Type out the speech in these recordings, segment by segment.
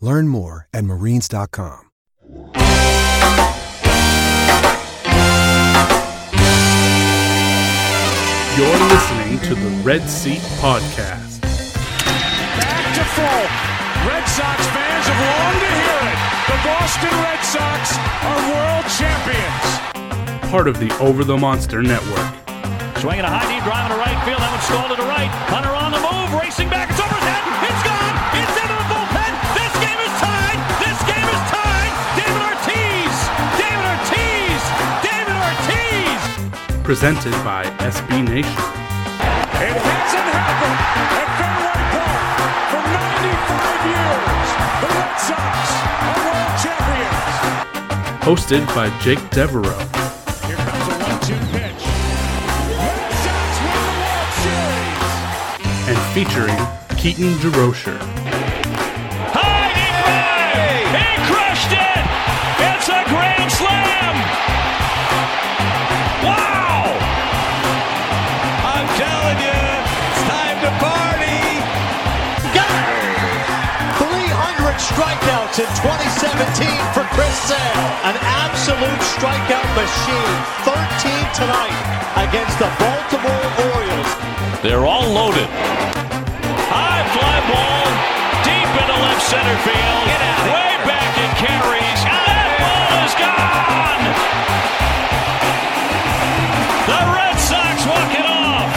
Learn more at marines.com. You're listening to the Red Seat Podcast. Back to full. Red Sox fans have longed to hear it. The Boston Red Sox are world champions. part of the Over the Monster Network. Swinging a high knee drive to right field. That one stalled to the right. Hunter on the move, racing back. It's over Presented by SB Nation. It hasn't happened at Fenway Park for 95 years. The Red Sox are world champions. Hosted by Jake Devereaux. Here comes a one-two pitch. Red Sox win the World Series. And featuring Keaton DeRocher. Strikeouts in 2017 for Chris Sale. An absolute strikeout machine. 13 tonight against the Baltimore Orioles. They're all loaded. High fly ball, deep into left center field. Way back it carries. That ball is gone. The Red Sox walk it off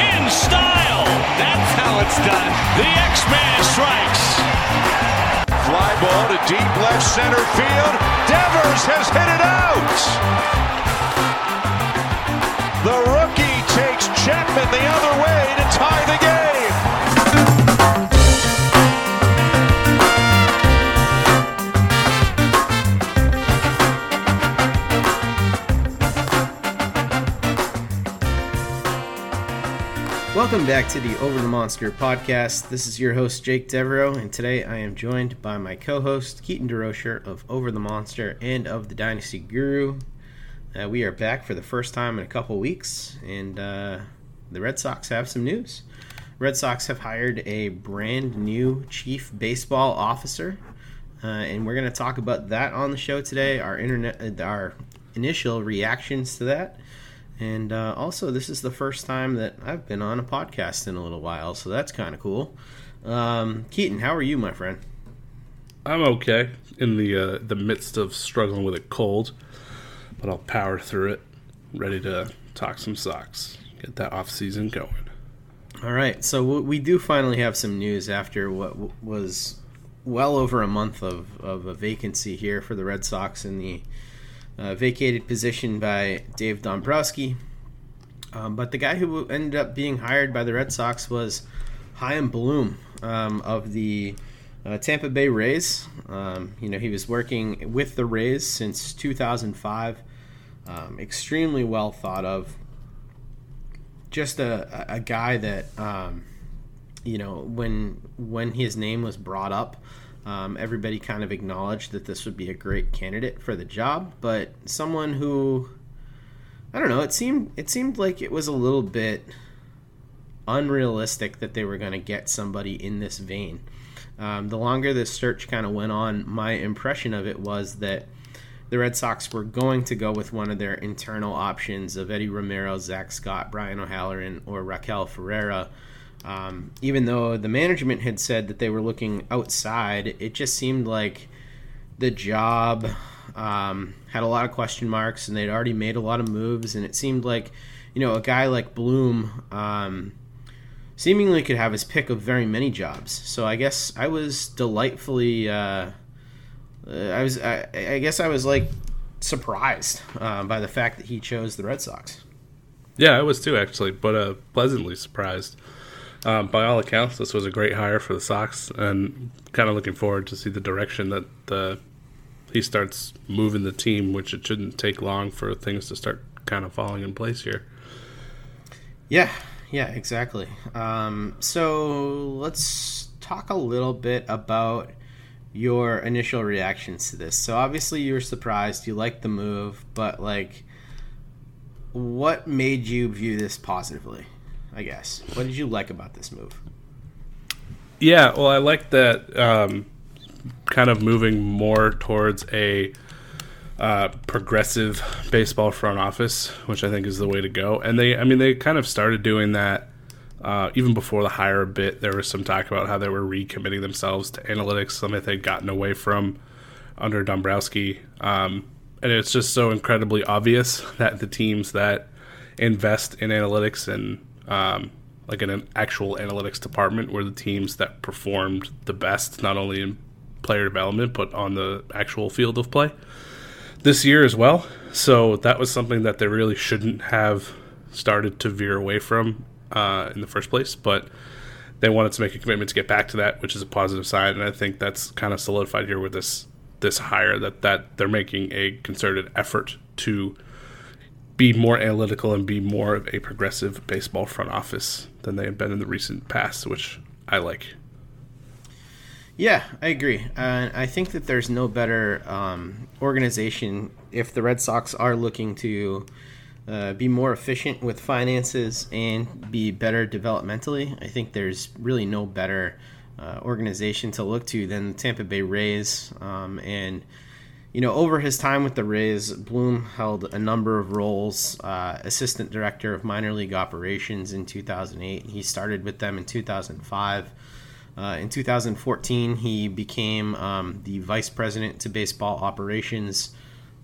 in style. That's how it's done. The X-Man strikes. Ball to deep left center field. Devers has hit it out. The rookie takes Chapman the other way Welcome back to the Over the Monster podcast. This is your host, Jake Devereaux, and today I am joined by my co host, Keaton DeRocher of Over the Monster and of the Dynasty Guru. Uh, we are back for the first time in a couple weeks, and uh, the Red Sox have some news. Red Sox have hired a brand new chief baseball officer, uh, and we're going to talk about that on the show today. Our internet, uh, our initial reactions to that, and uh, also this is the first time that I've been on a podcast in a little while, so that's kind of cool. Um, Keaton, how are you, my friend? I'm okay in the uh, the midst of struggling with a cold, but I'll power through it. Ready to talk some Sox, get that off season going. All right, so we do finally have some news after what was well over a month of, of a vacancy here for the Red Sox in the uh, vacated position by Dave Dombrowski. Um, but the guy who ended up being hired by the Red Sox was Chaim Bloom um, of the uh, Tampa Bay Rays. Um, you know, he was working with the Rays since 2005. Um, extremely well thought of. Just a, a guy that, um, you know, when when his name was brought up, Um, everybody kind of acknowledged that this would be a great candidate for the job, but someone who I don't know. It seemed it seemed like it was a little bit unrealistic that they were going to get somebody in this vein. Um, the longer this search kind of went on, my impression of it was that the Red Sox were going to go with one of their internal options of Eddie Romero, Zach Scott, Brian O'Halloran, or Raquel Ferreira. Um, even though the management had said that they were looking outside, it just seemed like the job um, had a lot of question marks and they'd already made a lot of moves. And it seemed like, you know, a guy like Bloom um, seemingly could have his pick of very many jobs. So I guess I was delightfully, uh, I was, I, I, guess I was like surprised uh, by the fact that he chose the Red Sox. Yeah, I was too actually, but uh, pleasantly surprised. Um, by all accounts, this was a great hire for the Sox, and kind of looking forward to see the direction that the he starts moving the team, which it shouldn't take long for things to start kind of falling in place here. Yeah, yeah, exactly. Um, so let's talk a little bit about your initial reactions to this. So obviously you were surprised, you liked the move, but like, what made you view this positively? I guess. What did you like about this move? Yeah, well, I like that um, kind of moving more towards a uh, progressive baseball front office, which I think is the way to go. And they, I mean, they kind of started doing that uh, even before the hire bit. There was some talk about how they were recommitting themselves to analytics, something they'd gotten away from under Dombrowski. Um, and it's just so incredibly obvious that the teams that invest in analytics and um, like in an actual analytics department where the teams that performed the best, not only in player development but on the actual field of play this year as well. So that was something that they really shouldn't have started to veer away from uh, in the first place. But they wanted to make a commitment to get back to that, which is a positive sign. And I think that's kind of solidified here with this this hire that that they're making a concerted effort to be more analytical and be more of a progressive baseball front office than they have been in the recent past, which I like. Yeah, I agree. Uh, I think that there's no better um, organization if the Red Sox are looking to uh, be more efficient with finances and be better developmentally. I think there's really no better uh, organization to look to than the Tampa Bay Rays. Um, and, you know, over his time with the Rays, Bloom held a number of roles uh, assistant director of minor league operations in 2008. He started with them in 2005. Uh, in 2014, he became um, the vice president to baseball operations.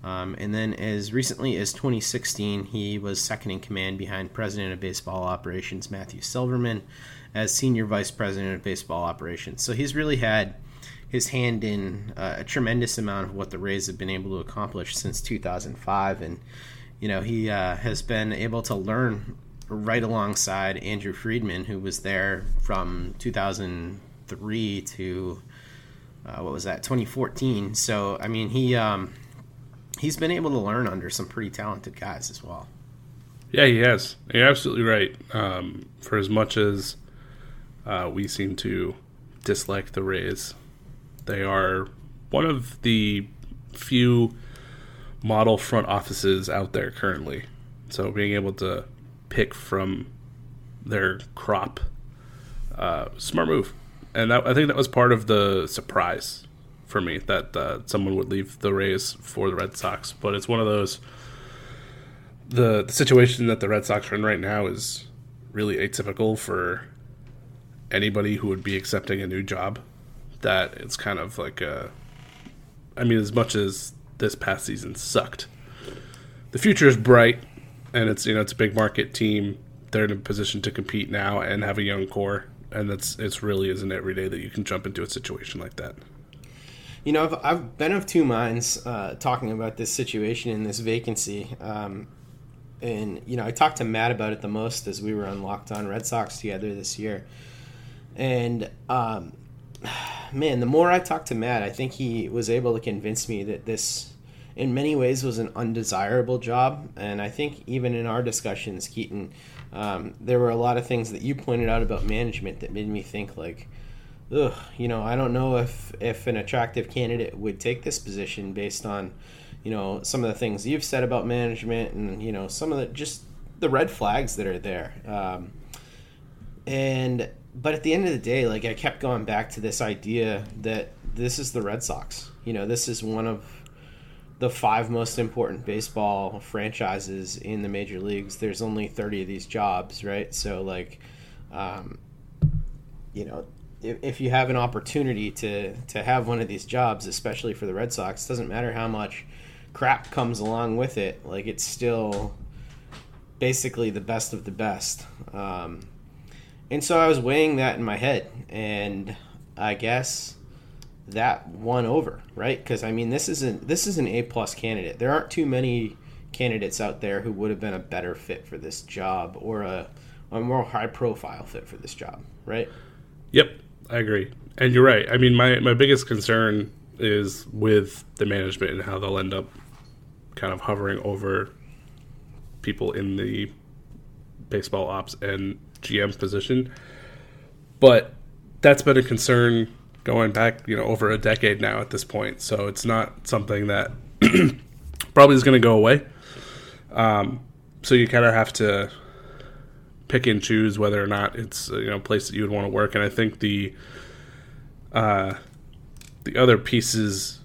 Um, and then, as recently as 2016, he was second in command behind president of baseball operations Matthew Silverman as senior vice president of baseball operations. So he's really had his hand in uh, a tremendous amount of what the Rays have been able to accomplish since 2005. And, you know, he uh, has been able to learn right alongside Andrew Friedman, who was there from 2003 to uh, what was that 2014. So I mean he um, he's been able to learn under some pretty talented guys as well. Yeah, he has. You're absolutely right. Um, for as much as uh, we seem to dislike the Rays, they are one of the few model front offices out there currently. So being able to pick from their crop. Uh, smart move, and that, I think that was part of the surprise for me that uh, someone would leave the Rays for the Red Sox. But it's one of those. The, the situation that the Red Sox are in right now is really atypical for anybody who would be accepting a new job. That it's kind of like a. I mean, as much as this past season sucked, the future is bright and it's you know it's a big market team. They're in a position to compete now and have a young core, and that's it's really isn't every day that you can jump into a situation like that. You know, I've, I've been of two minds uh, talking about this situation and this vacancy. Um, and, you know, I talked to Matt about it the most as we were on Locked On Red Sox together this year. And, um, man, the more I talked to Matt, I think he was able to convince me that this in many ways was an undesirable job. And I think even in our discussions, Keaton, um, there were a lot of things that you pointed out about management that made me think like, ugh, you know, I don't know if if an attractive candidate would take this position based on, you know, some of the things you've said about management and you know some of the just the red flags that are there. Um, and but at the end of the day, like I kept going back to this idea that this is the Red Sox. You know, this is one of the five most important baseball franchises in the major leagues. There's only 30 of these jobs, right? So like, um, you know, if, if you have an opportunity to to have one of these jobs, especially for the Red Sox, doesn't matter how much crap comes along with it. Like it's still basically the best of the best. Um, and so I was weighing that in my head, and I guess that won over, right? Because I mean, this isn't this is an A plus candidate. There aren't too many candidates out there who would have been a better fit for this job or a, a more high profile fit for this job, right? Yep, I agree. And you're right. I mean, my, my biggest concern is with the management and how they'll end up kind of hovering over people in the baseball ops and GM position. But that's been a concern going back, you know, over a decade now at this point. So it's not something that probably is going to go away. Um, so you kind of have to pick and choose whether or not it's you know a place that you would want to work. And I think the uh, the other pieces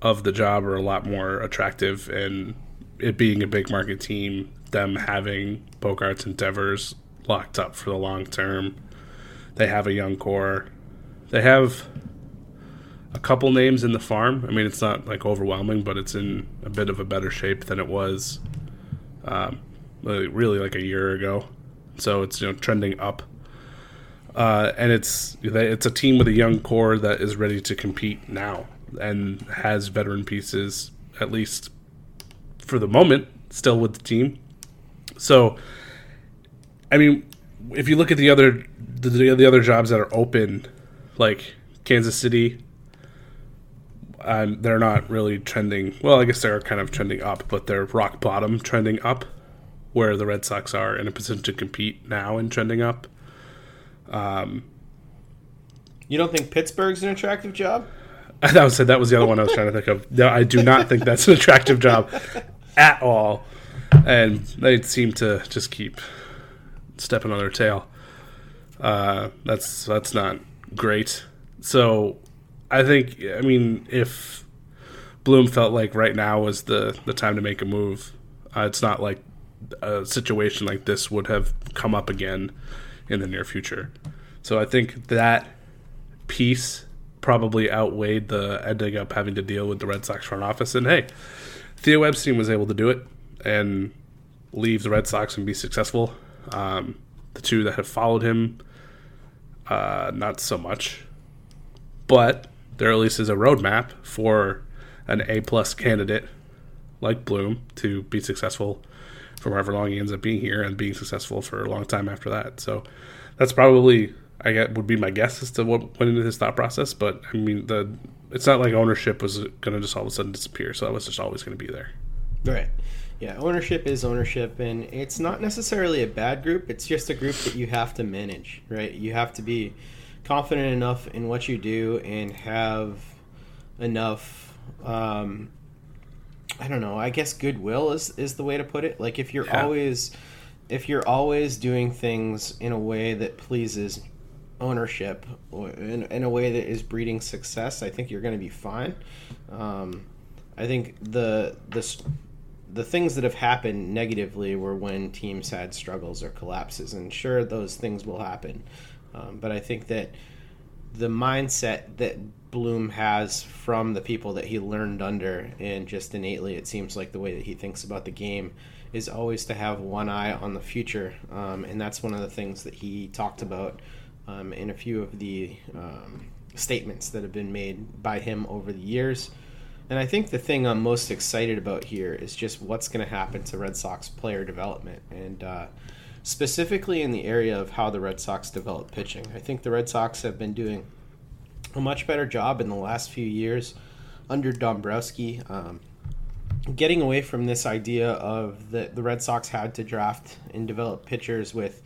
of the job are a lot more attractive, and it being a big market team, them having Bogaerts and Devers locked up for the long term. They have a young core. They have a couple names in the farm. I mean, it's not like overwhelming, but it's in a bit of a better shape than it was um, really like a year ago. So it's you know trending up, uh, and it's it's a team with a young core that is ready to compete now and has veteran pieces at least for the moment still with the team. So, I mean, if you look at the other the, the other jobs that are open, like Kansas City, um, they're not really trending. Well, I guess they're kind of trending up, but they're rock bottom trending up, where the Red Sox are in a position to compete now and trending up. Um, you don't think Pittsburgh's an attractive job? That was that was the other one I was trying to think of. No, I do not think that's an attractive job at all, and they seem to just keep stepping on their tail. Uh, that's that's not great. So I think I mean if Bloom felt like right now was the the time to make a move, uh, it's not like a situation like this would have come up again in the near future. So I think that piece probably outweighed the ending up having to deal with the Red Sox front office. And hey, Theo Epstein was able to do it and leave the Red Sox and be successful. Um, the two that have followed him, uh, not so much. But there at least is a roadmap for an A plus candidate like Bloom to be successful for however long he ends up being here and being successful for a long time after that. So that's probably I get would be my guess as to what went into his thought process. But I mean, the it's not like ownership was going to just all of a sudden disappear. So that was just always going to be there. Right. Yeah, ownership is ownership, and it's not necessarily a bad group. It's just a group that you have to manage, right? You have to be confident enough in what you do and have enough. Um, I don't know. I guess goodwill is is the way to put it. Like if you're yeah. always if you're always doing things in a way that pleases ownership in, in a way that is breeding success, I think you're going to be fine. Um, I think the the the things that have happened negatively were when teams had struggles or collapses, and sure, those things will happen. Um, but I think that the mindset that Bloom has from the people that he learned under, and just innately, it seems like the way that he thinks about the game is always to have one eye on the future, um, and that's one of the things that he talked about um, in a few of the um, statements that have been made by him over the years. And I think the thing I'm most excited about here is just what's going to happen to Red Sox player development, and uh, specifically in the area of how the Red Sox develop pitching. I think the Red Sox have been doing a much better job in the last few years under Dombrowski. Um, getting away from this idea of that the Red Sox had to draft and develop pitchers with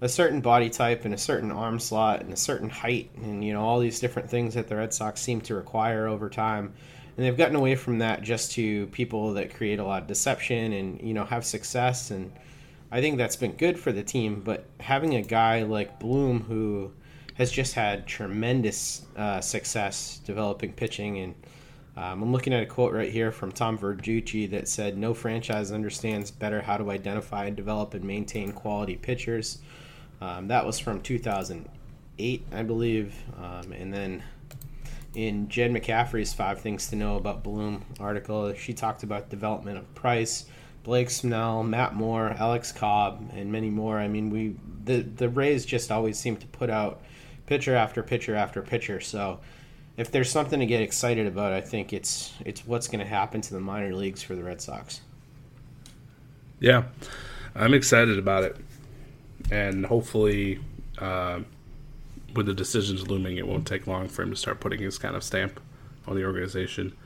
a certain body type and a certain arm slot and a certain height and you know all these different things that the Red Sox seem to require over time. And they've gotten away from that just to people that create a lot of deception and you know have success and I think that's been good for the team, but having a guy like Bloom who has just had tremendous uh, success developing pitching and um, I'm looking at a quote right here from Tom Verducci that said, "No franchise understands better how to identify, develop, and maintain quality pitchers." Um, that was from 2008, I believe. Um, and then in Jen McCaffrey's Five Things to Know About Bloom article, she talked about development of Price, Blake Snell, Matt Moore, Alex Cobb, and many more. I mean, we the the Rays just always seem to put out pitcher after pitcher after pitcher. So if there's something to get excited about, I think it's it's what's going to happen to the minor leagues for the Red Sox. Yeah, I'm excited about it, and hopefully, uh, with the decisions looming, it won't take long for him to start putting his kind of stamp on the organization,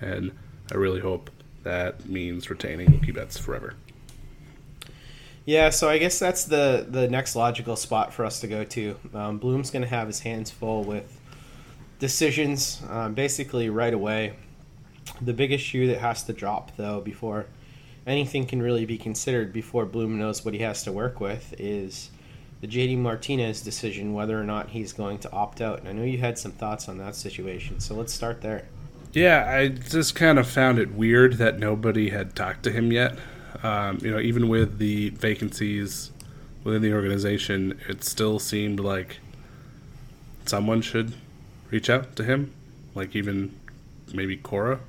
and I really hope that means retaining Mookie Betts forever. Yeah, so I guess that's the the next logical spot for us to go to. Um, Bloom's going to have his hands full with decisions um, basically right away. The biggest shoe that has to drop, though, before anything can really be considered, before Bloom knows what he has to work with, is the JD Martinez decision whether or not he's going to opt out. And I know you had some thoughts on that situation, so let's start there. Yeah, I just kind of found it weird that nobody had talked to him yet. Um, you know, even with the vacancies within the organization, it still seemed like someone should reach out to him, like even maybe Cora.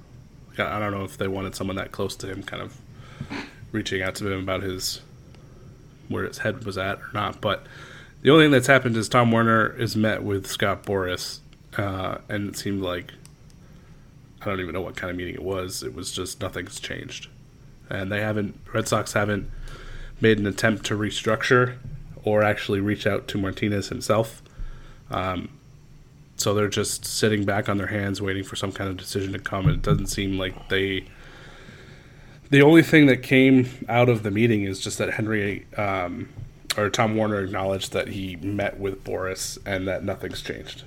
I don't know if they wanted someone that close to him, kind of reaching out to him about his where his head was at or not. But the only thing that's happened is Tom Werner is met with Scott Boras, uh, and it seemed like I don't even know what kind of meeting it was. It was just nothing's changed, and they haven't. Red Sox haven't made an attempt to restructure or actually reach out to Martinez himself. Um, so they're just sitting back on their hands waiting for some kind of decision to come. And it doesn't seem like they. The only thing that came out of the meeting is just that Henry um, or Tom Werner acknowledged that he met with Boras and that nothing's changed,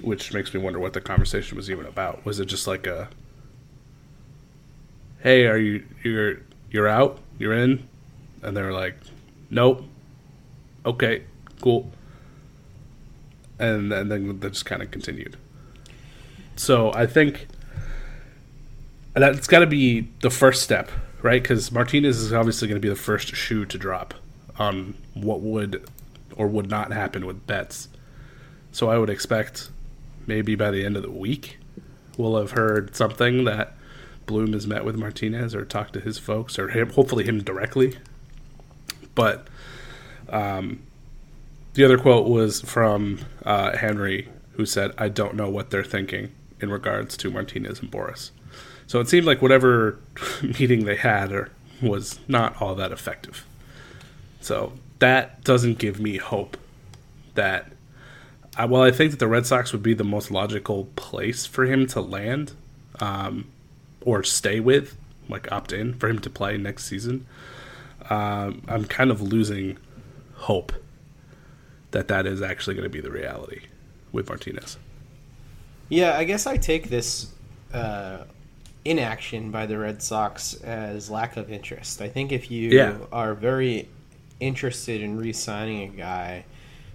which makes me wonder what the conversation was even about. Was it just like a, "Hey, are you you're you're out, you're in," and they're like, "Nope." Okay, cool and, and then that just kind of continued. So I think that's got to be the first step, right? Because Martinez is obviously going to be the first shoe to drop on what would or would not happen with Betts. So I would expect maybe by the end of the week we'll have heard something that Bloom has met with Martinez or talked to his folks or him, hopefully him directly. But um, the other quote was from uh, Henry, who said, "I don't know what they're thinking in regards to Martinez and Boras." So it seemed like whatever meeting they had or, was not all that effective. So that doesn't give me hope that. I, well, I think that the Red Sox would be the most logical place for him to land, um, or stay with, like opt in for him to play next season. Um, I'm kind of losing hope that that is actually going to be the reality with Martinez. Yeah, I guess I take this uh, inaction by the Red Sox as lack of interest. I think if you yeah. are very interested in re-signing a guy,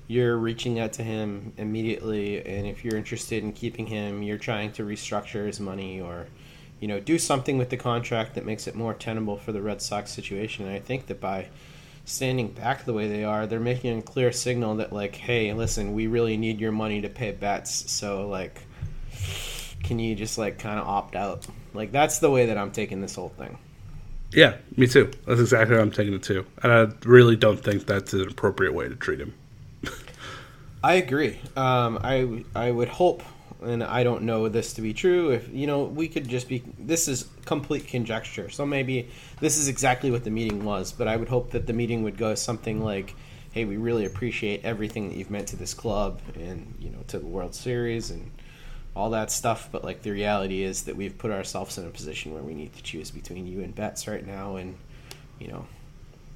you're reaching out to him immediately, and if you're interested in keeping him, you're trying to restructure his money or, you know, do something with the contract that makes it more tenable for the Red Sox situation. And I think that by standing back the way they are, they're making a clear signal that like, hey, listen, we really need your money to pay Betts, so like, can you just like kind of opt out? Like that's the way that I'm taking this whole thing. Yeah, me too. That's exactly how I'm taking it too, and I really don't think that's an appropriate way to treat him. I agree. Um, I I would hope and I don't know this to be true. If you know, we could just be. This is complete conjecture. So maybe this is exactly what the meeting was. But I would hope that the meeting would go something like, "Hey, we really appreciate everything that you've meant to this club, and you know, to the World Series and all that stuff. But like the reality is that we've put ourselves in a position where we need to choose between you and Betts right now, and you know,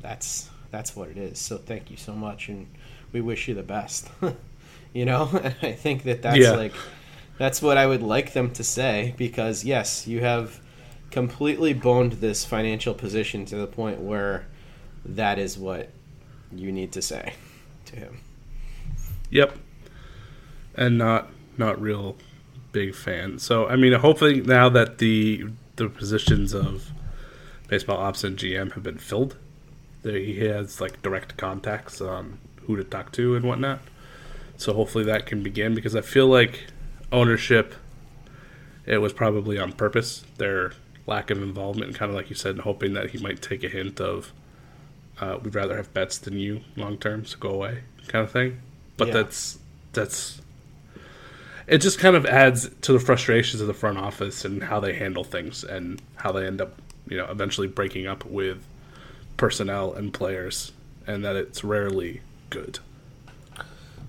that's that's what it is. So thank you so much, and we wish you the best. you know, I think that that's yeah. like that's what I would like them to say because yes, you have completely boned this financial position to the point where that is what you need to say to him. Yep. And not not real big fan. So I mean, hopefully now that the the positions of baseball ops and GM have been filled, that he has like direct contacts on who to talk to and whatnot. So hopefully that can begin because I feel like ownership, it was probably on purpose. Their lack of involvement, kind of like you said, hoping that he might take a hint of, uh, we'd rather have Betts than you long term, so go away, kind of thing. But yeah. that's that's it just kind of adds to the frustrations of the front office and how they handle things and how they end up, you know, eventually breaking up with personnel and players, and that it's rarely good.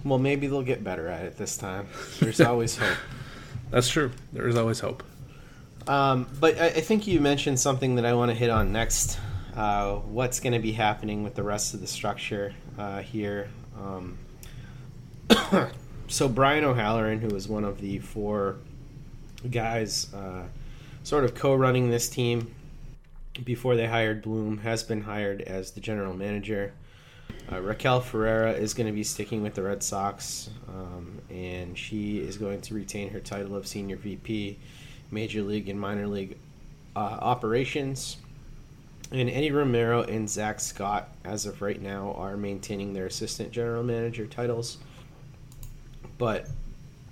Well, maybe they'll get better at it this time. There's always hope. That's true. There is always hope. Um, but I, I, think you mentioned something that I want to hit on next. Uh, what's going to be happening with the rest of the structure uh, here? Um, so Brian O'Halloran, who was one of the four guys, uh, sort of co-running this team before they hired Bloom, has been hired as the general manager. Uh, Raquel Ferreira is going to be sticking with the Red Sox, um, and she is going to retain her title of senior VP, Major League and Minor League uh, operations. And Eddie Romero and Zach Scott, as of right now, are maintaining their assistant general manager titles. But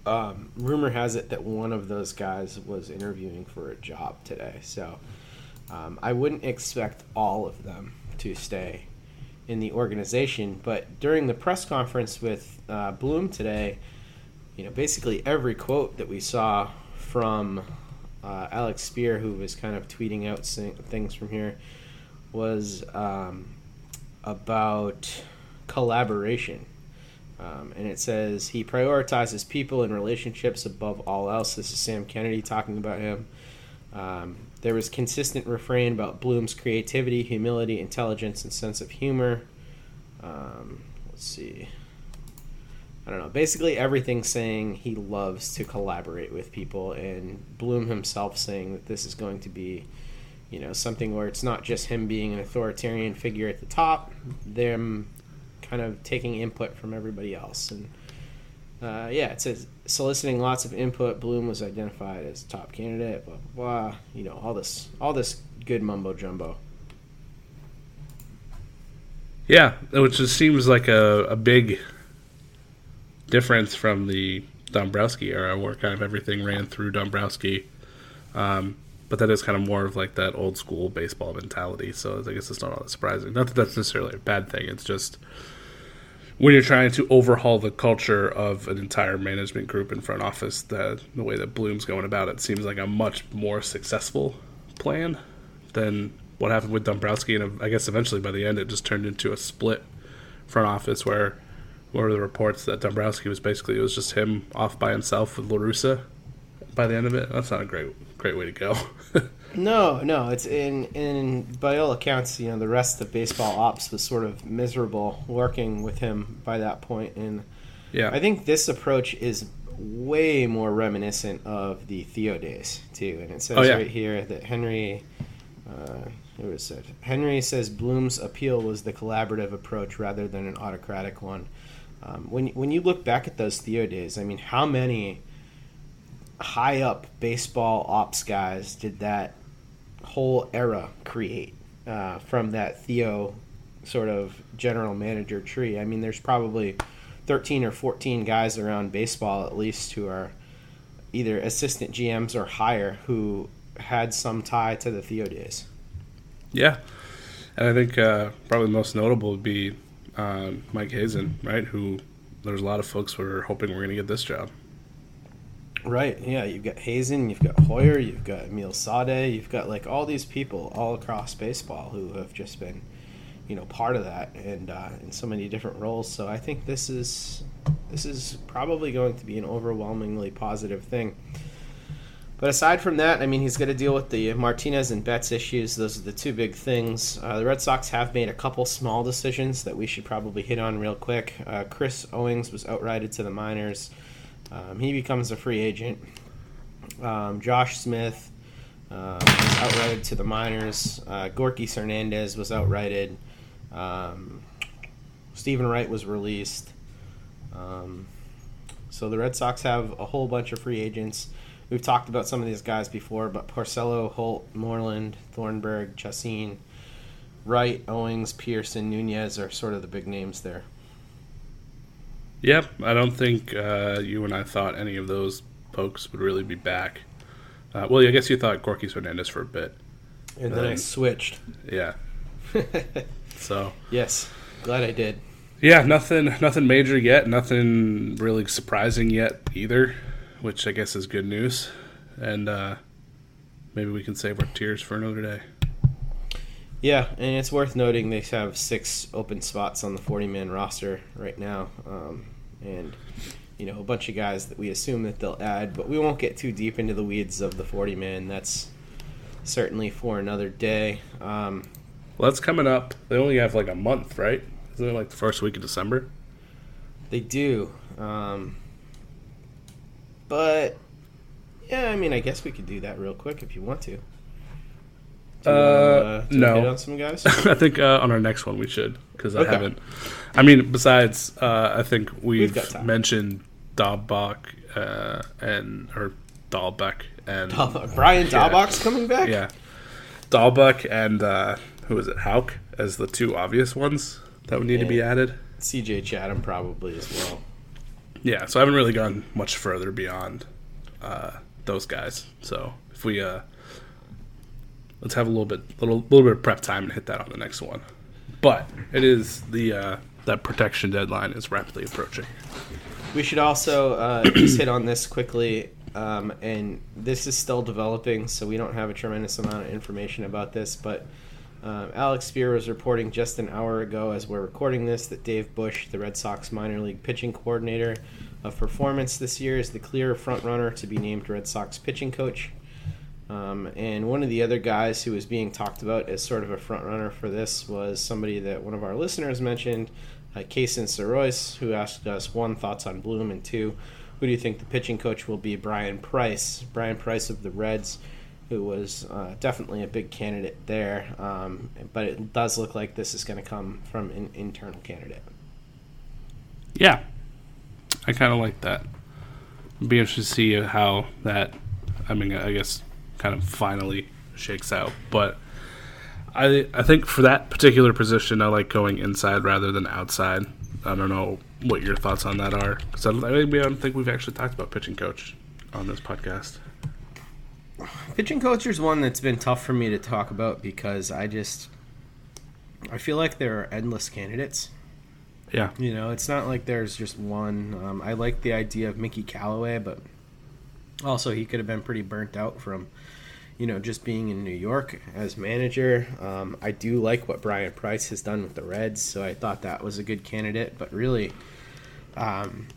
um, rumor has it that one of those guys was interviewing for a job today. So um, I wouldn't expect all of them to stay in the organization. But during the press conference with uh, Bloom today, you know, basically every quote that we saw from uh, Alex Speier, who was kind of tweeting out things from here, was um, about collaboration. Um, and it says he prioritizes people and relationships above all else. This is Sam Kennedy talking about him. Um, there was consistent refrain about Bloom's creativity, humility, intelligence, and sense of humor. Um, let's see. I don't know. Basically, everything saying he loves to collaborate with people, and Bloom himself saying that this is going to be, you know, something where it's not just him being an authoritarian figure at the top, them kind of taking input from everybody else, and uh, yeah, it says soliciting lots of input. Bloom was identified as top candidate. Blah blah blah. You know all this, all this good mumbo jumbo. Yeah, which just seems like a, a big difference from the Dombrowski era, where kind of everything ran through Dombrowski. Um, but that is kind of more of like that old school baseball mentality. So I guess it's not all that surprising. Not that that's necessarily a bad thing. It's just when you're trying to overhaul the culture of an entire management group in front office, the the way that Bloom's going about it seems like a much more successful plan than what happened with Dombrowski. And uh, I guess eventually by the end, it just turned into a split front office where were the reports that Dombrowski was basically it was just him off by himself with La Russa by the end of it. That's not a great great way to go. No, no, it's in in by all accounts, you know, the rest of baseball ops was sort of miserable working with him by that point. point, and yeah, I think this approach is way more reminiscent of the Theo days too. And it says oh, yeah. right here that Henry, uh, who was it? Henry says Bloom's appeal was the collaborative approach rather than an autocratic one. Um, when when you look back at those Theo days, I mean, how many high up baseball ops guys did that whole era create uh, from that Theo sort of general manager tree. I mean, there's probably 13 or 14 guys around baseball at least who are either assistant GMs or higher who had some tie to the Theo days. Yeah. And I think uh, probably most notable would be uh, Mike Hazen, right? Who there's a lot of folks who are hoping we're going to get this job. Right. Yeah. You've got Hazen, you've got Hoyer, you've got Amiel Sawdaye, you've got like all these people all across baseball who have just been, you know, part of that and uh, in so many different roles. So I think this is this is probably going to be an overwhelmingly positive thing. But aside from that, I mean, he's going to deal with the Martinez and Betts issues. Those are the two big things. Uh, the Red Sox have made a couple small decisions that we should probably hit on real quick. Uh, Chris Owings was outrighted to the minors. Um, he becomes a free agent. Um, Josh Smith uh, was outrighted to the minors. Uh, Gorky Hernandez was outrighted. Um, Steven Wright was released. Um, so the Red Sox have a whole bunch of free agents. We've talked about some of these guys before, but Porcello, Holt, Moreland, Thornburg, Chacin, Wright, Owings, Pearson, Nunez are sort of the big names there. Yep, I don't think uh, you and I thought any of those folks would really be back. Uh, well, I guess you thought Gorky Hernandez for a bit, and then, then I switched. Yeah. so yes, glad I did. Yeah, nothing, nothing major yet. Nothing really surprising yet either which I guess is good news. And uh, maybe we can save our tears for another day. Yeah, and it's worth noting they have six open spots on the 40 man roster right now. Um, and, you know, a bunch of guys that we assume that they'll add, but we won't get too deep into the weeds of the 40 man. That's certainly for another day. Um, well, that's coming up. They only have like a month, right? Isn't it like the first week of December? They do. Um, but yeah, I mean, I guess we could do that real quick if you want to. Uh, uh no. on some guys. I think uh, on our next one we should because I okay. haven't. I mean, besides, uh, I think we've, we've mentioned Dahlbach uh, and or Dalbec and Dahlbach. Brian Dahlbach's yeah, coming back. Yeah, Dalbec and uh, who is it? Houck as the two obvious ones that would need and to be added. C.J. Chatham probably as well. Yeah, so I haven't really gone much further beyond uh, those guys. So if we uh, let's have a little bit, little little bit of prep time and hit that on the next one. But it is the uh, that protection deadline is rapidly approaching. We should also uh, just hit on this quickly, um, and this is still developing, so we don't have a tremendous amount of information about this, but. Um, Alex Speier was reporting just an hour ago, as we're recording this, that Dave Bush, the Red Sox minor league pitching coordinator of performance this year, is the clear frontrunner to be named Red Sox pitching coach. Um, and one of the other guys who was being talked about as sort of a frontrunner for this was somebody that one of our listeners mentioned, uh, Kason Sarois, who asked us one thoughts on Bloom and two, who do you think the pitching coach will be? Brian Price. Brian Price of the Reds who was uh, definitely a big candidate there. Um, but it does look like this is going to come from an internal candidate. Yeah, I kind of like that. be interested to see how that. I mean, I guess kind of finally shakes out, but. I, I think for that particular position, I like going inside rather than outside. I don't know what your thoughts on that are because I, I don't think we've actually talked about pitching coach on this podcast. Pitching coach is one that's been tough for me to talk about because I just I feel like there are endless candidates. Yeah, you know, it's not like there's just one. Um, I like the idea of Mickey Callaway, but also he could have been pretty burnt out from you know just being in New York as manager. Um, I do like what Brian Price has done with the Reds, so I thought that was a good candidate. But really, um,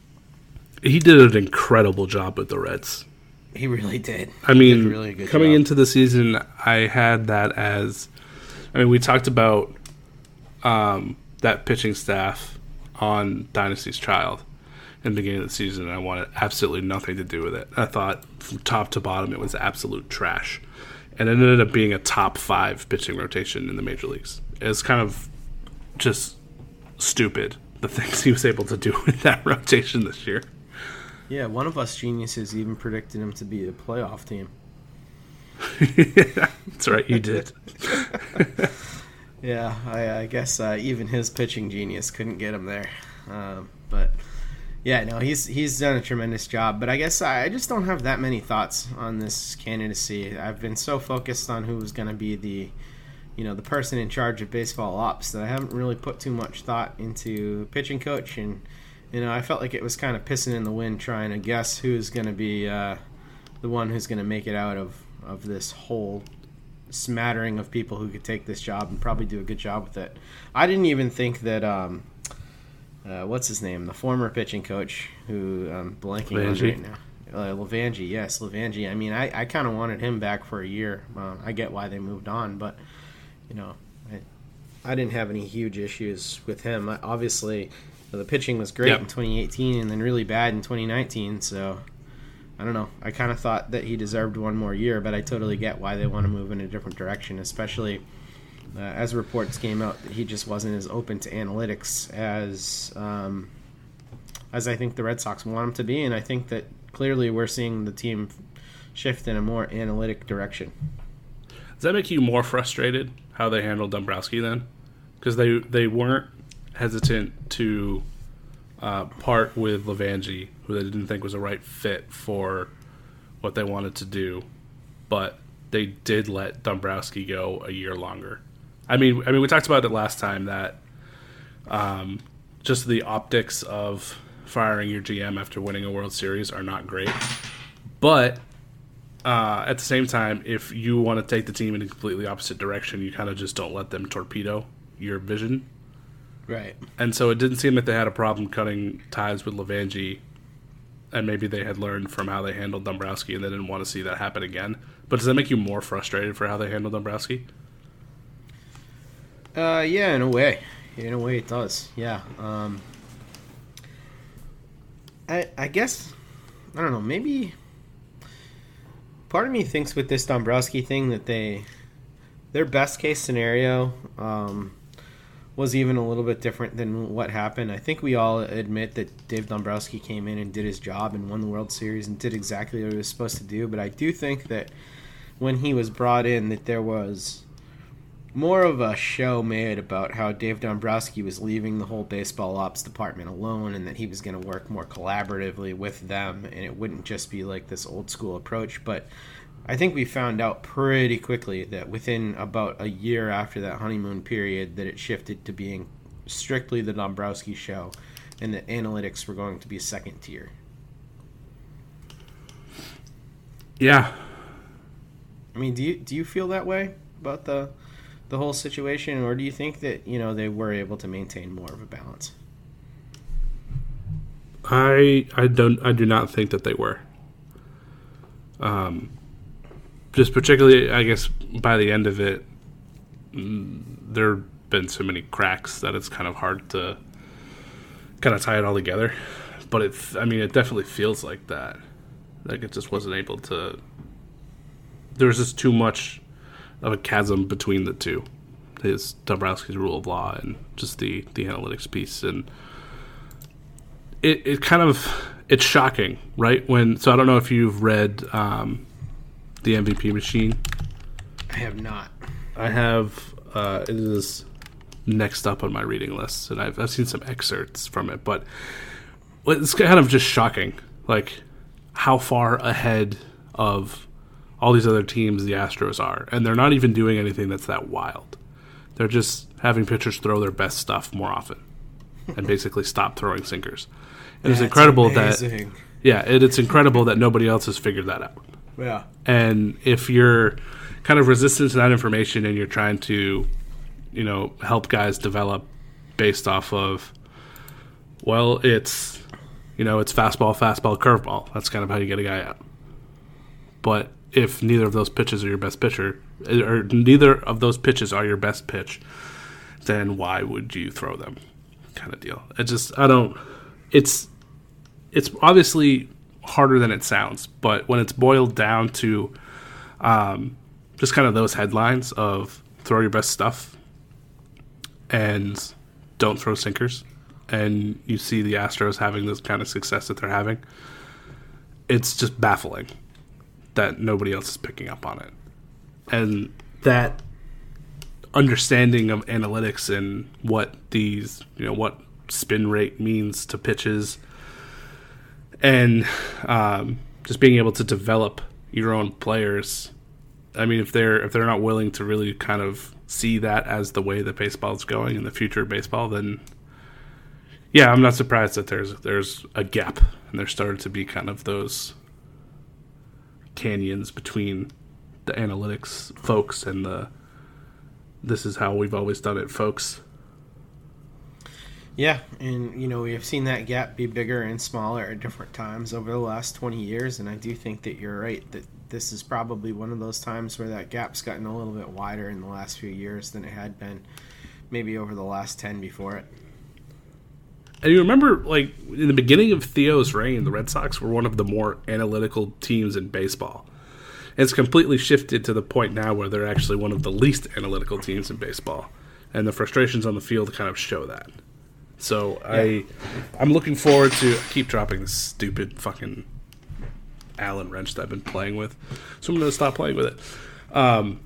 he did an incredible job with the Reds. He really did. I mean, did really coming job. into the season, I had that as. I mean, we talked about um, that pitching staff on Dynasty's Child in the beginning of the season, and I wanted absolutely nothing to do with it. I thought from top to bottom it was absolute trash, and it ended up being a top five pitching rotation in the major leagues. It's kind of just stupid the things he was able to do with that rotation this year. Yeah, one of us geniuses even predicted him to be a playoff team. yeah, that's right, you did. yeah, I, I guess uh, even his pitching genius couldn't get him there. Um, but yeah, no, he's he's done a tremendous job. But I guess I, I just don't have that many thoughts on this candidacy. I've been so focused on who was going to be the you know the person in charge of baseball ops that I haven't really put too much thought into pitching coach and you know, I felt like it was kind of pissing in the wind trying to guess who's going to be uh, the one who's going to make it out of, of this whole smattering of people who could take this job and probably do a good job with it. I didn't even think that, um, uh, what's his name, the former pitching coach who I'm blanking on right now. Uh, LeVangie, yes, LeVangie. I mean, I, I kind of wanted him back for a year. Uh, I get why they moved on, but you know, I, I didn't have any huge issues with him. I, obviously, the pitching was great Yep. in 2018 and then really bad in 2019. So I don't know. I kind of thought that he deserved one more year, but I totally get why they want to move in a different direction, especially uh, as reports came out that he just wasn't as open to analytics as um, as I think the Red Sox want him to be, and I think that clearly we're seeing the team shift in a more analytic direction. Does that make you more frustrated how they handled Dombrowski then? Because they they weren't hesitant to uh, part with LeVangie, who they didn't think was a right fit for what they wanted to do, but they did let Dombrowski go a year longer. I mean, I mean, we talked about it last time that um, just the optics of firing your GM after winning a World Series are not great, but uh, at the same time, if you want to take the team in a completely opposite direction, you kind of just don't let them torpedo your vision. Right. And so it didn't seem that they had a problem cutting ties with LeVangie, and maybe they had learned from how they handled Dombrowski, and they didn't want to see that happen again. But does that make you more frustrated for how they handled Dombrowski? Uh, yeah, in a way. In a way, it does. Yeah. Um, I I guess I don't know. Maybe part of me thinks with this Dombrowski thing that they their best case scenario um, was even a little bit different than what happened. I think we all admit that Dave Dombrowski came in and did his job and won the World Series and did exactly what he was supposed to do. But I do think that when he was brought in, that there was more of a show made about how Dave Dombrowski was leaving the whole baseball ops department alone and that he was going to work more collaboratively with them and it wouldn't just be like this old school approach. But I think we found out pretty quickly that within about a year after that honeymoon period that it shifted to being strictly the Dombrowski show and that analytics were going to be second tier. Yeah. I mean, do you do you feel that way about the the whole situation, or do you think that you know they were able to maintain more of a balance? I I don't I do not think that they were. Um, just particularly, I guess by the end of it, mm, there have been so many cracks that it's kind of hard to kind of tie it all together. But it, I mean, it definitely feels like that. Like it just wasn't able to. There was just too much of a chasm between the two, his Dombrowski's rule of law and just the the analytics piece and it, it kind of it's shocking, right? When so I don't know if you've read um, the MVP machine. I have not. I have. Uh, it is next up on my reading list, and I've I've seen some excerpts from it, but it's kind of just shocking, like how far ahead of all these other teams the Astros are, and they're not even doing anything that's that wild. They're just having pitchers throw their best stuff more often, and basically stop throwing sinkers. And it's incredible amazing. that yeah, it, it's incredible that nobody else has figured that out. Yeah. And if you're kind of resistant to that information and you're trying to, you know, help guys develop based off of, well, it's, you know, it's fastball, fastball, curveball. That's kind of how you get a guy out. But if neither of those pitches are your best pitcher, or neither of those pitches are your best pitch, then why would you throw them? Kind of deal. It just, I don't, it's, it's obviously harder than it sounds, but when it's boiled down to um, just kind of those headlines of throw your best stuff and don't throw sinkers, and you see the Astros having this kind of success that they're having, it's just baffling that nobody else is picking up on it. And that understanding of analytics and what these, you know, what spin rate means to pitches and um, just being able to develop your own players. I mean, if they're if they're not willing to really kind of see that as the way that baseball is going in the future of baseball, then yeah, I'm not surprised that there's there's a gap and there started to be kind of those canyons between the analytics folks and the this is how we've always done it folks. Yeah, and you know we have seen that gap be bigger and smaller at different times over the last 20 years, and I do think that you're right that this is probably one of those times where that gap's gotten a little bit wider in the last few years than it had been maybe over the last 10 before it. And you remember, like in the beginning of Theo's reign, the Red Sox were one of the more analytical teams in baseball. It's completely shifted to the point now where they're actually one of the least analytical teams in baseball, and the frustrations on the field kind of show that. So yeah. I, I'm looking forward to keep dropping this stupid fucking Allen wrench that I've been playing with. So I'm going to stop playing with it. Um,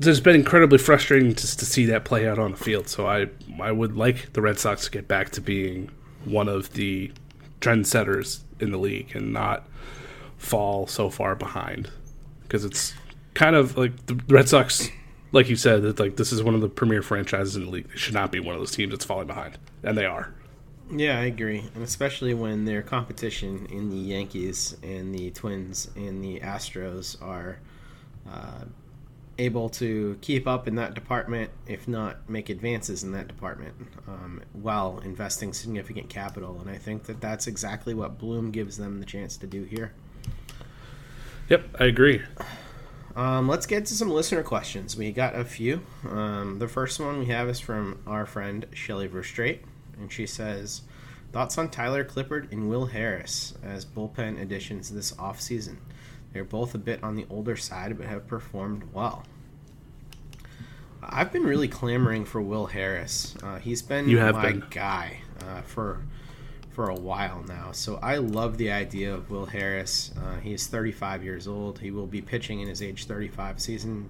it's been incredibly frustrating just to see that play out on the field. So I I would like the Red Sox to get back to being one of the trendsetters in the league and not fall so far behind because it's kind of like the Red Sox, like you said, that like this is one of the premier franchises in the league. They should not be one of those teams that's falling behind, and they are. Yeah, I agree, and especially when their competition in the Yankees and the Twins and the Astros are uh, able to keep up in that department, if not make advances in that department, um, while investing significant capital. And I think that that's exactly what Bloom gives them the chance to do here. Yep, I agree. Um, let's get to some listener questions. We got a few. Um, the first one we have is from our friend Shelly Verstrate and she says, Thoughts on Tyler Clippard and Will Harris as bullpen additions this offseason? They're both a bit on the older side, but have performed well. I've been really clamoring for Will Harris. Uh, he's been you have my been. guy uh, for for a while now. So I love the idea of Will Harris. Uh, he's 35 years old. He will be pitching in his age 35 season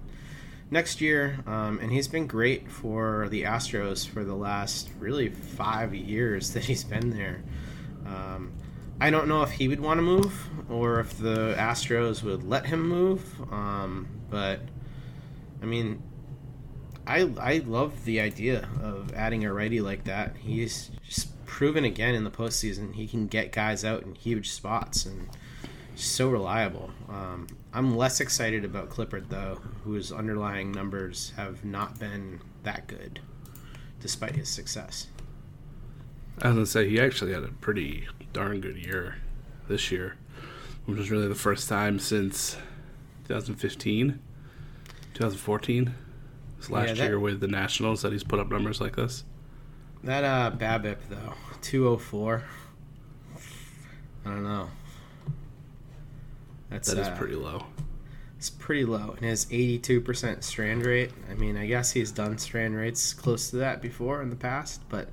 next year. Um, and he's been great for the Astros for the last really five years that he's been there. Um, I don't know if he would want to move or if the Astros would let him move. Um, but I mean, I I love the idea of adding a righty like that. He's just proven again in the postseason he can get guys out in huge spots and so reliable. Um, I'm less excited about Clippard though, whose underlying numbers have not been that good, despite his success. I was gonna say he actually had a pretty darn good year this year, which was really the first time since 2015, 2014. This last yeah, that, year with the Nationals that he's put up numbers like this. That uh BABIP though, 204. I don't know. That's that is uh, pretty low. It's pretty low, and his 82% strand rate. I mean, I guess he's done strand rates close to that before in the past, but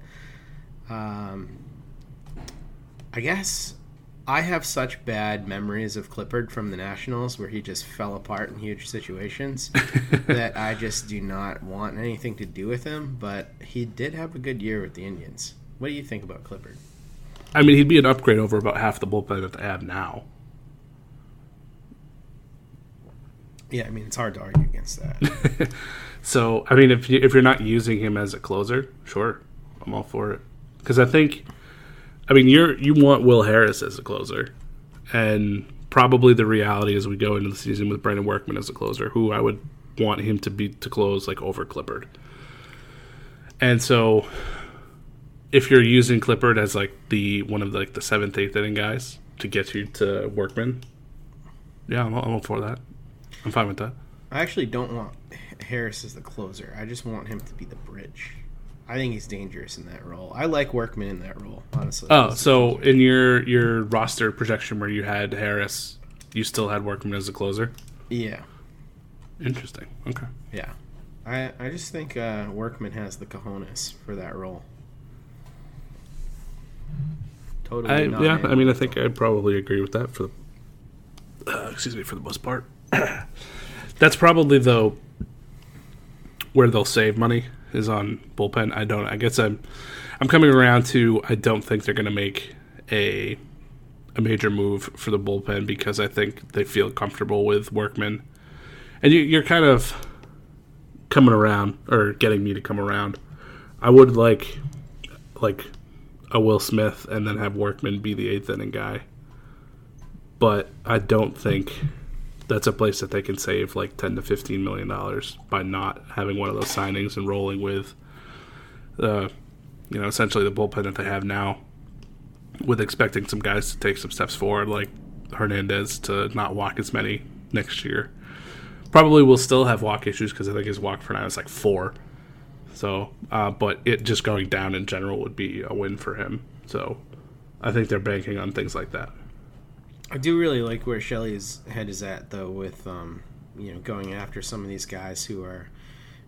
um, I guess I have such bad memories of Clippard from the Nationals where he just fell apart in huge situations that I just do not want anything to do with him. But he did have a good year with the Indians. What do you think about Clippard? I mean, he'd be an upgrade over about half the bullpen that they have now. Yeah, I mean it's hard to argue against that. so I mean, if you, if you're not using him as a closer, sure, I'm all for it. Because I think, I mean, you're you want Will Harris as a closer, and probably the reality as we go into the season with Brandon Workman as a closer, who I would want him to be to close like over Clippard. And so, if you're using Clippard as like the one of the, like the seventh, eighth inning guys to get you to Workman, yeah, I'm, I'm all for that. I'm fine with that. I actually don't want Harris as the closer. I just want him to be the bridge. I think he's dangerous in that role. I like Workman in that role, honestly. Oh, so in your your roster projection where you had Harris, you still had Workman as a closer? Yeah. Interesting. Okay. Yeah. I I just think uh, Workman has the cojones for that role. Totally. I, yeah, I mean, I think I'd probably agree with that for the uh, excuse me for the most part. That's probably though where they'll save money is on bullpen. I don't. I guess I'm I'm coming around to I don't think they're going to make a a major move for the bullpen because I think they feel comfortable with Workman, and you, you're kind of coming around or getting me to come around. I would like like a Will Smith and then have Workman be the eighth inning guy, but I don't think that's a place that they can save like 10 to 15 million dollars by not having one of those signings and rolling with uh, you know, essentially the bullpen that they have now, with expecting some guys to take some steps forward, like Hernandez to not walk as many next year. Probably will still have walk issues because I think his walk for now is like four. So, uh, but it just going down in general would be a win for him. So, I think they're banking on things like that. I do really like where Shelley's head is at, though, with um, you know going after some of these guys who are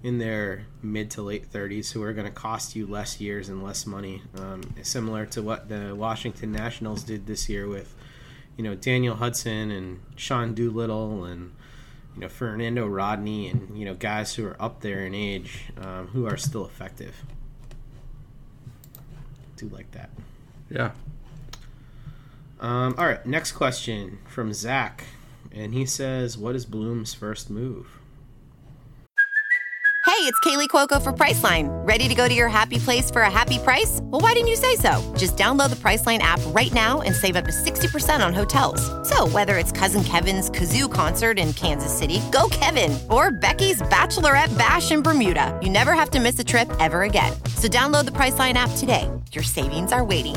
in their mid to late 30s who are going to cost you less years and less money, um, similar to what the Washington Nationals did this year with you know Daniel Hudson and Sean Doolittle and you know Fernando Rodney and you know guys who are up there in age um, who are still effective. Do like that. Yeah. Um, all right, next question from Zach, and he says, "What is Bloom's first move?" Hey, it's Kaley Cuoco for Priceline. Ready to go to your happy place for a happy price? Well, why didn't you say so? Just download the Priceline app right now and save up to 60% on hotels. So, whether it's Cousin Kevin's Kazoo concert in Kansas City, go Kevin, or Becky's Bachelorette Bash in Bermuda, you never have to miss a trip ever again. So, download the Priceline app today. Your savings are waiting.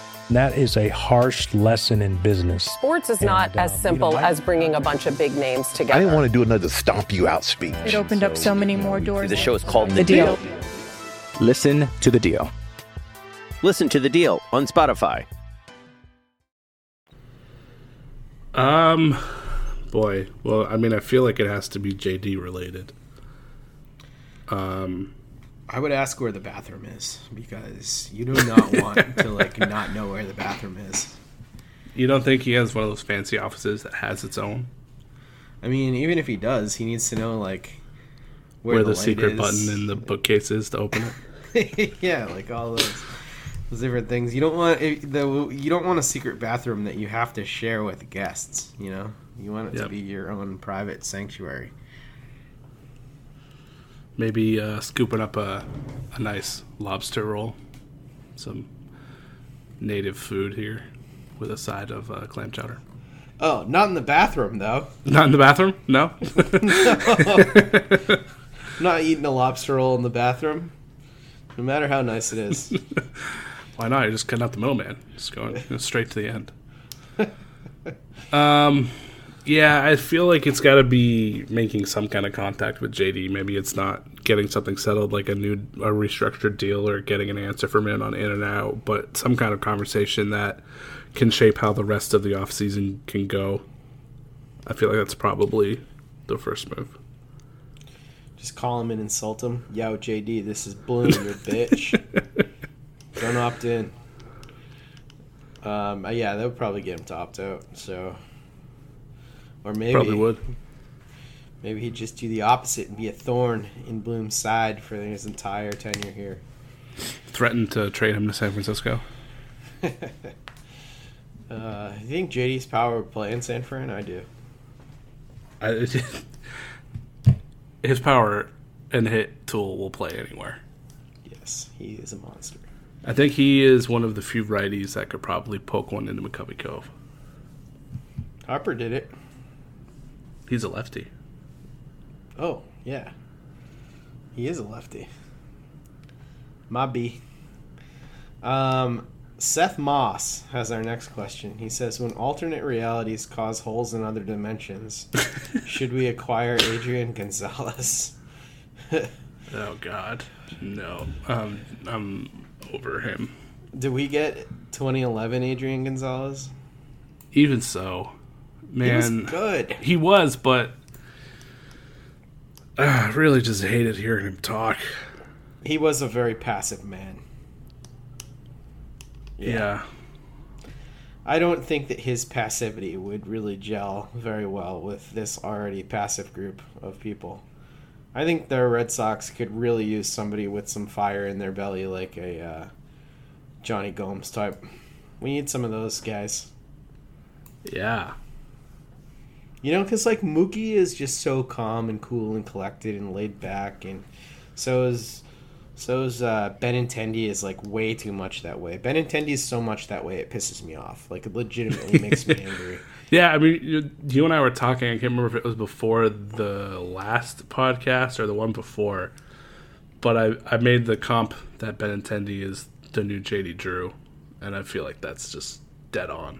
That is a harsh lesson in business. Sports is not as simple as bringing a bunch of big names together. I didn't want to do another stomp you out speech. It opened up so many more doors. The show is called The, The Deal. Listen to The Deal. Listen to The Deal on Spotify. Um, boy. Well, I mean, I feel like it has to be JD related. Um, I would ask where the bathroom is because you do not want to like not know where the bathroom is. you don't think he has one of those fancy offices that has its own, I mean, even if he does, he needs to know like where, the, light secret is. button in the bookcase is to open it? yeah, like all those those different things. You don't want the you don't want a secret bathroom that you have to share with guests. You know, you want it to be your own private sanctuary. Maybe uh, scooping up a, a nice lobster roll, some native food here, with a side of uh, clam chowder. Oh, not in the bathroom though. Not in the bathroom? No. Not eating a lobster roll in the bathroom, no matter how nice it is. Why not? You're just cutting out the middleman. Just going straight to the end. um, yeah, I feel like it's got to be making some kind of contact with JD. Maybe it's not getting something settled like a new a restructured deal or getting an answer from him on in and out, but some kind of conversation that can shape how the rest of the offseason can go. I feel like that's probably the first move. Just call him and insult him. Yo, JD, this is Bloom, you bitch. Don't opt in. Um, uh, yeah, that would probably get him to opt out. So, or maybe Probably would. Maybe he'd just do the opposite and be a thorn in Bloom's side for his entire tenure here. Threatened to trade him to San Francisco. Uh, you think JD's power would play in San Fran? I do. I, his power and hit tool will play anywhere. Yes, he is a monster. I think he is one of the few righties that could probably poke one into McCovey Cove. Harper did it. He's a lefty. Oh, yeah. He is a lefty. My B. Um, Seth Moss has our next question. He says, "When alternate realities cause holes in other dimensions, should we acquire Adrian Gonzalez?" Oh God, no. Um, I'm over him. Did we get 2011 Adrian Gonzalez? Even so, man, was good. He was, but uh, I really just hated hearing him talk. He was a very passive man. Yeah. I don't think that his passivity would really gel very well with this already passive group of people. I think the Red Sox could really use somebody with some fire in their belly, like a uh, Jonny Gomes type. We need some of those guys. Yeah. You know, because like Mookie is just so calm and cool and collected and laid back, and so is so is uh, Benintendi is like way too much that way. Benintendi is so much that way it pisses me off. Like it legitimately makes me angry. Yeah, I mean, you, you and I were talking. I can't remember if it was before the last podcast or the one before, but I I made the comp that Benintendi is the new JD Drew, and I feel like that's just dead on.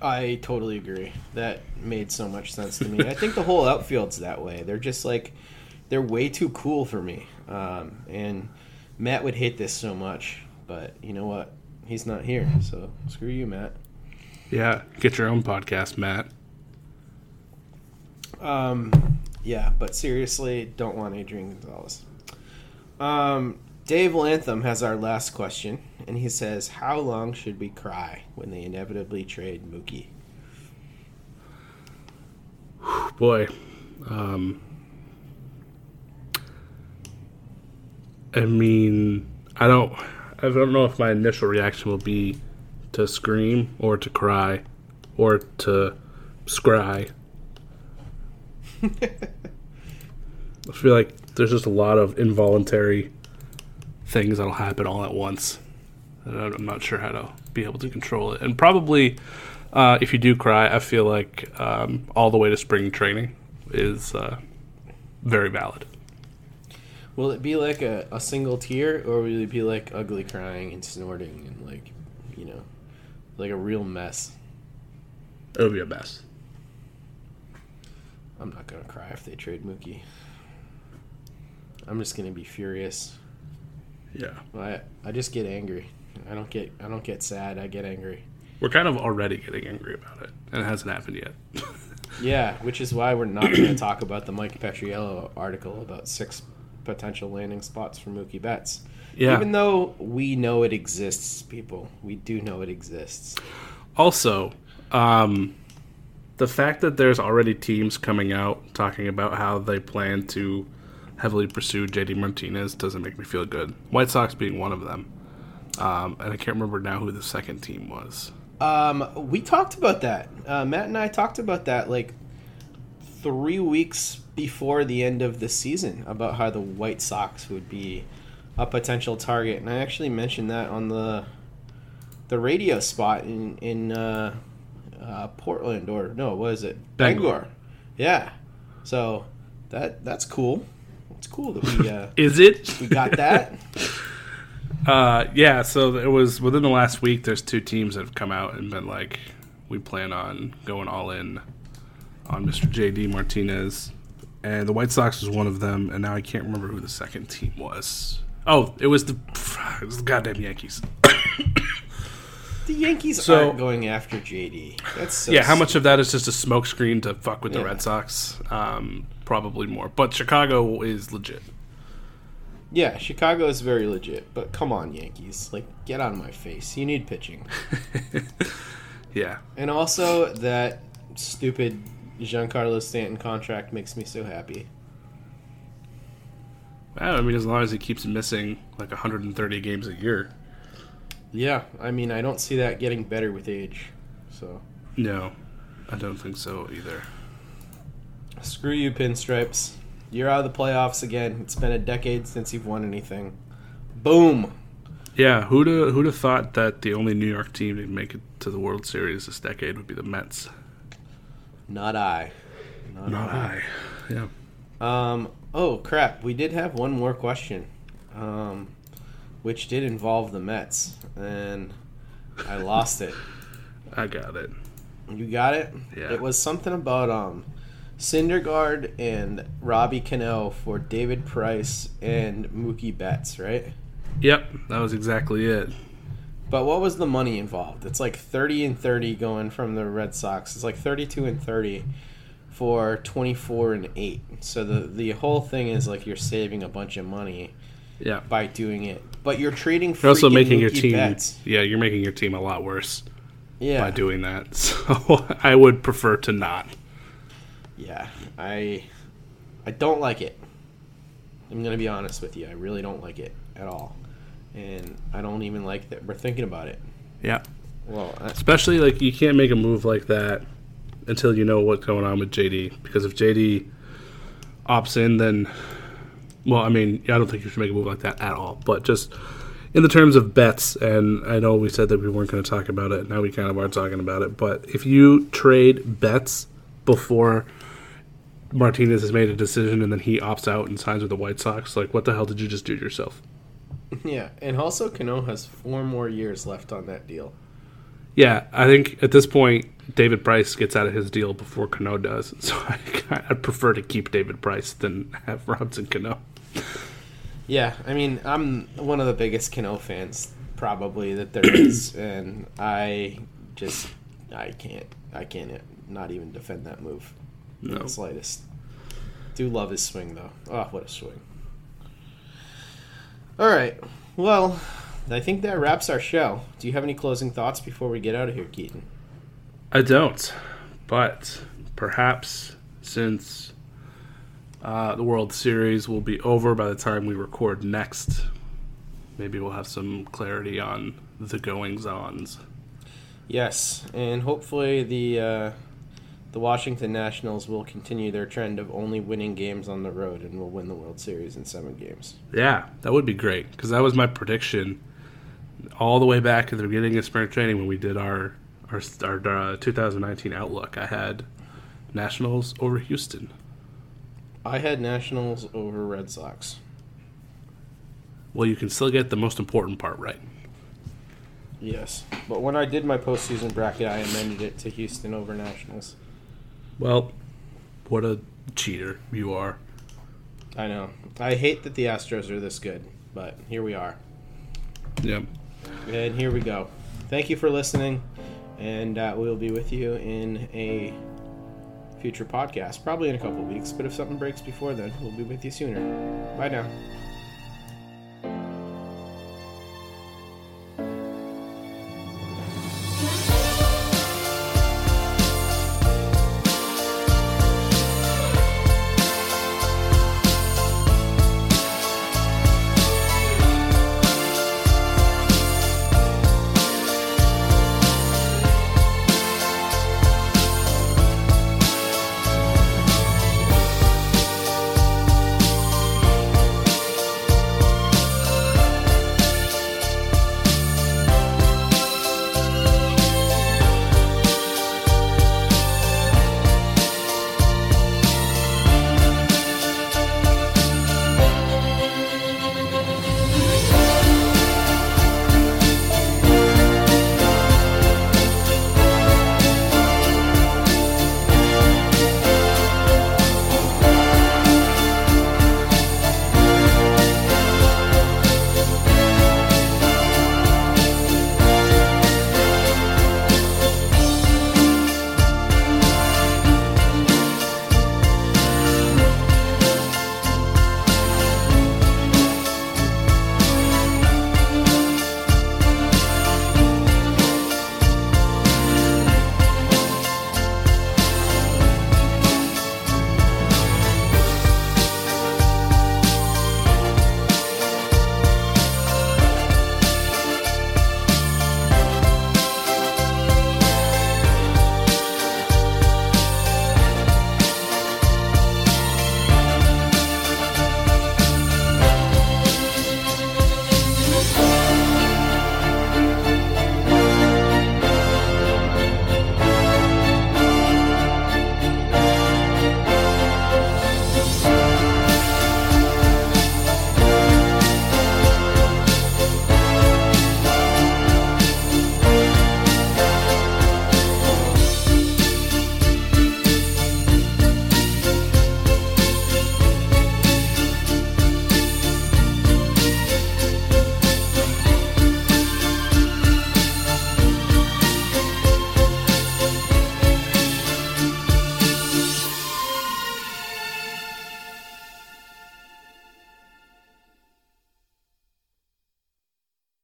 I totally agree. That made so much sense to me. I think the whole outfield's that way. They're just like they're way too cool for me. Um, and Matt would hate this so much, but you know what? He's not here, so screw you, Matt. Yeah, get your own podcast, Matt. Um, yeah, but seriously, don't want Adrian Gonzalez. Um, Dave Lantham has our last question, and he says, "How long should we cry when they inevitably trade Mookie?" Boy, um, I mean, I don't, I don't know if my initial reaction will be to scream or to cry or to scry. I feel like there's just a lot of involuntary things that'll happen all at once. And I'm not sure how to be able to control it. And probably, uh, if you do cry, I feel like um, all the way to spring training is uh, very valid. Will it be like a, a single tear, or will it be like ugly crying and snorting and like, you know, like a real mess? It'll be a mess. I'm not gonna cry if they trade Mookie. I'm just gonna be furious. Yeah. I I just get angry. I don't get I don't get sad. I get angry. We're kind of already getting angry about it, and it hasn't happened yet. yeah, which is why we're not going to talk about the Mike Petriello article about six potential landing spots for Mookie Betts. Yeah. Even though we know it exists, people, we do know it exists. Also, um, the fact that there's already teams coming out talking about how they plan to heavily pursue JD Martinez doesn't make me feel good. White Sox being one of them. Um, and I can't remember now who the second team was. Um, we talked about that. Uh, Matt and I talked about that like three weeks before the end of the season about how the White Sox would be a potential target, and I actually mentioned that on the the radio spot in in uh, uh, Portland or no, what is it? Bangor. Bangor. Yeah. So that that's cool. It's cool that we uh, Is it? we got that. Uh, yeah, so it was within the last week. There's two teams that have come out and been like, we plan on going all in on Mr. JD Martinez, and the White Sox was one of them. And now I can't remember who the second team was. Oh, it was the, it was the goddamn Yankees. The Yankees So- aren't going after JD. That's so yeah, how much of that is just a smokescreen to fuck with the Red Sox? Um, probably more, but Chicago is legit. Yeah, Chicago is very legit, but come on, Yankees. Like, get out of my face. You need pitching. Yeah, And also, that stupid Giancarlo Stanton contract makes me so happy. Well, I mean, as long as he keeps missing like 130 games a year. Yeah, I mean, I don't see that getting better with age. So, No, I don't think so either. Screw you, Pinstripes. You're out of the playoffs again. It's been a decade since you've won anything. Boom. Yeah, who'd have, who'd have thought that the only New York team to make it to the World Series this decade would be the Mets? Not I. Not, Not I. Yeah. Um. Oh crap! We did have one more question, um, which did involve the Mets, and I lost it. I got it. You got it. Yeah. It was something about um, Syndergaard and Robbie Cano for David Price and Mookie Betts, right? Yep, that was exactly it. But what was the money involved? It's like 30 and 30 going from the Red Sox. It's like 32 and 30 for 24 and 8. So the the whole thing is like you're saving a bunch of money Yeah. by doing it. But you're trading You're also making your team. Betts. Yeah, you're making your team a lot worse Yeah. by doing that. So I would prefer to not. Yeah. I I don't like it. I'm going to be honest with you. I really don't like it at all. And I don't even like that we're thinking about it. Yeah. Well, I, Especially like you can't make a move like that until you know what's going on with JD. Because if JD opts in, then well, I mean, I don't think you should make a move like that at all. But just in the terms of Betts, and I know we said that we weren't going to talk about it. Now we kind of are talking about it. But if you trade Betts before Martinez has made a decision and then he opts out and signs with the White Sox, like what the hell did you just do to yourself? Yeah, and also Cano has four more years left on that deal. Yeah, I think at this point David Price gets out of his deal before Cano does, so I, I'd prefer to keep David Price than have Robinson Cano. Yeah, I mean, I'm one of the biggest Cano fans probably that there is, and I just I can't I can't not even defend that move no. the slightest. Do love his swing though. Oh, what a swing! All right, well, I think that wraps our show. Do you have any closing thoughts before we get out of here, Keaton? I don't, but perhaps since uh, the World Series will be over by the time we record next. Maybe we'll have some clarity on the goings ons. Yes, and hopefully the uh, the Washington Nationals will continue their trend of only winning games on the road and will win the World Series in seven games. Yeah, that would be great because that was my prediction all the way back at the beginning of spring training when we did our our, our uh, 2019 outlook. I had Nationals over Houston. I had Nationals over Red Sox. Well, you can still get the most important part right. Yes, but when I did my postseason bracket, I amended it to Houston over Nationals. Well, what a cheater you are. I know. I hate that the Astros are this good, but here we are. Yep. And here we go. Thank you for listening, and uh, we'll be with you in a future podcast, probably in a couple weeks. But if something breaks before then, we'll be with you sooner. Bye now.